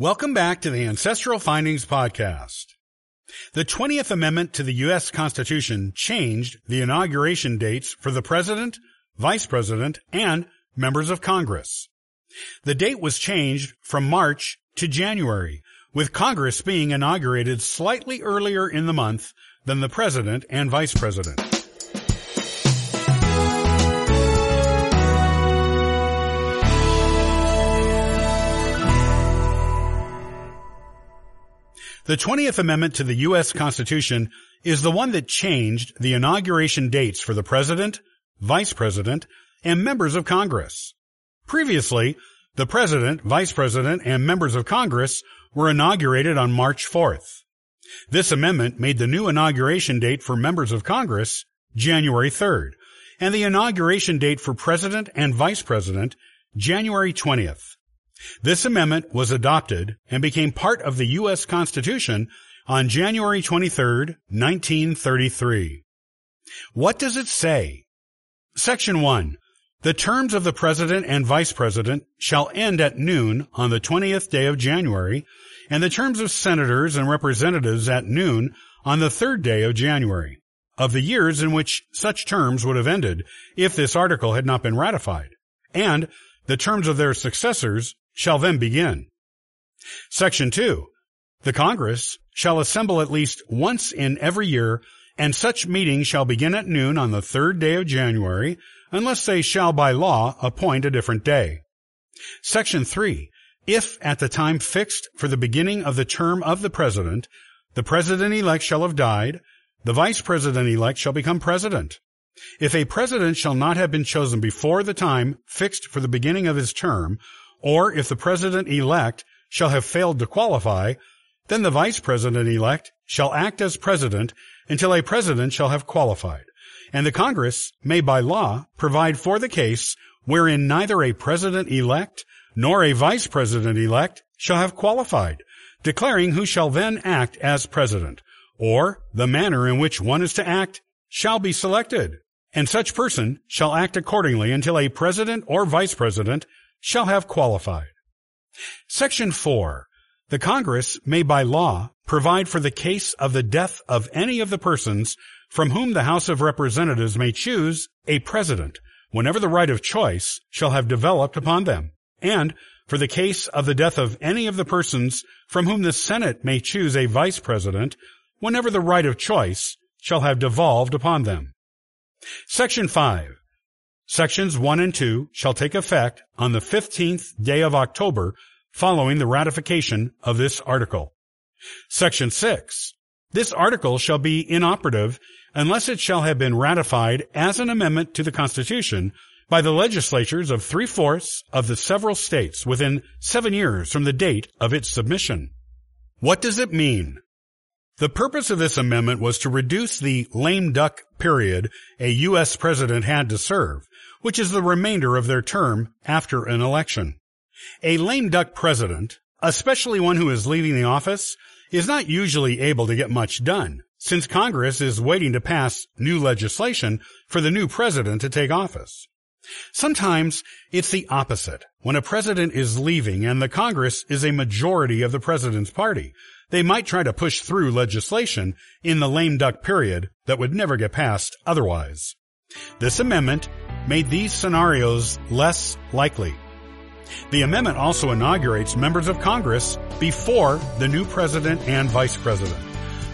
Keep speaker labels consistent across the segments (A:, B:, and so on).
A: Welcome back to the Ancestral Findings Podcast. The 20th Amendment to the U.S. Constitution changed the inauguration dates for the President, Vice President, and members of Congress. The date was changed from March to January, with Congress being inaugurated slightly earlier in the month than the President and Vice President. The 20th Amendment to the U.S. Constitution is the one that changed the inauguration dates for the President, Vice President, and members of Congress. Previously, the President, Vice President, and members of Congress were inaugurated on March 4th. This amendment made the new inauguration date for members of Congress January 3rd, and the inauguration date for President and Vice President January 20th. This amendment was adopted and became part of the U.S. Constitution on January 23, 1933. What does it say? Section 1. The terms of the President and Vice President shall end at noon on the 20th day of January, and the terms of Senators and Representatives at noon on the third day of January, of the years in which such terms would have ended if this article had not been ratified, and the terms of their successors shall then begin. Section 2. The Congress shall assemble at least once in every year, and such meeting shall begin at noon on the third day of January, unless they shall by law appoint a different day. Section 3. If at the time fixed for the beginning of the term of the President, the President-elect shall have died, the Vice President-elect shall become President. If a President shall not have been chosen before the time fixed for the beginning of his term, or if the president-elect shall have failed to qualify, then the vice president-elect shall act as president until a president shall have qualified, and the Congress may by law provide for the case wherein neither a president-elect nor a vice president-elect shall have qualified, declaring who shall then act as president, or the manner in which one is to act shall be selected, and such person shall act accordingly until a president or vice president shall have qualified. Section 4. The Congress may by law provide for the case of the death of any of the persons from whom the House of Representatives may choose a president whenever the right of choice shall have developed upon them, and for the case of the death of any of the persons from whom the Senate may choose a vice president whenever the right of choice shall have devolved upon them. Section 5. Sections 1 and 2 shall take effect on the 15th day of October following the ratification of this article. Section 6. This article shall be inoperative unless it shall have been ratified as an amendment to the Constitution by the legislatures of three-fourths of the several states within seven years from the date of its submission. What does it mean? The purpose of this amendment was to reduce the lame duck period a U.S. president had to serve which is the remainder of their term after an election. A lame duck president, especially one who is leaving the office, is not usually able to get much done, since Congress is waiting to pass new legislation for the new president to take office. Sometimes it's the opposite. When a president is leaving and the Congress is a majority of the president's party, they might try to push through legislation in the lame duck period that would never get passed otherwise. This amendment made these scenarios less likely. The amendment also inaugurates members of Congress before the new president and vice president.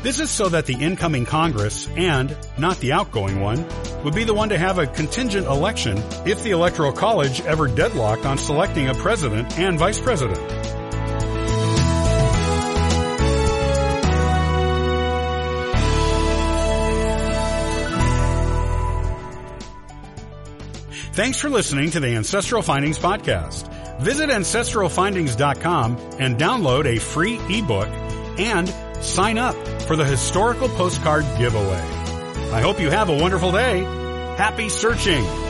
A: This is so that the incoming Congress and not the outgoing one would be the one to have a contingent election if the Electoral College ever deadlocked on selecting a president and vice president. Thanks for listening to the Ancestral Findings Podcast. Visit ancestralfindings.com and download a free ebook and sign up for the historical postcard giveaway. I hope you have a wonderful day. Happy searching!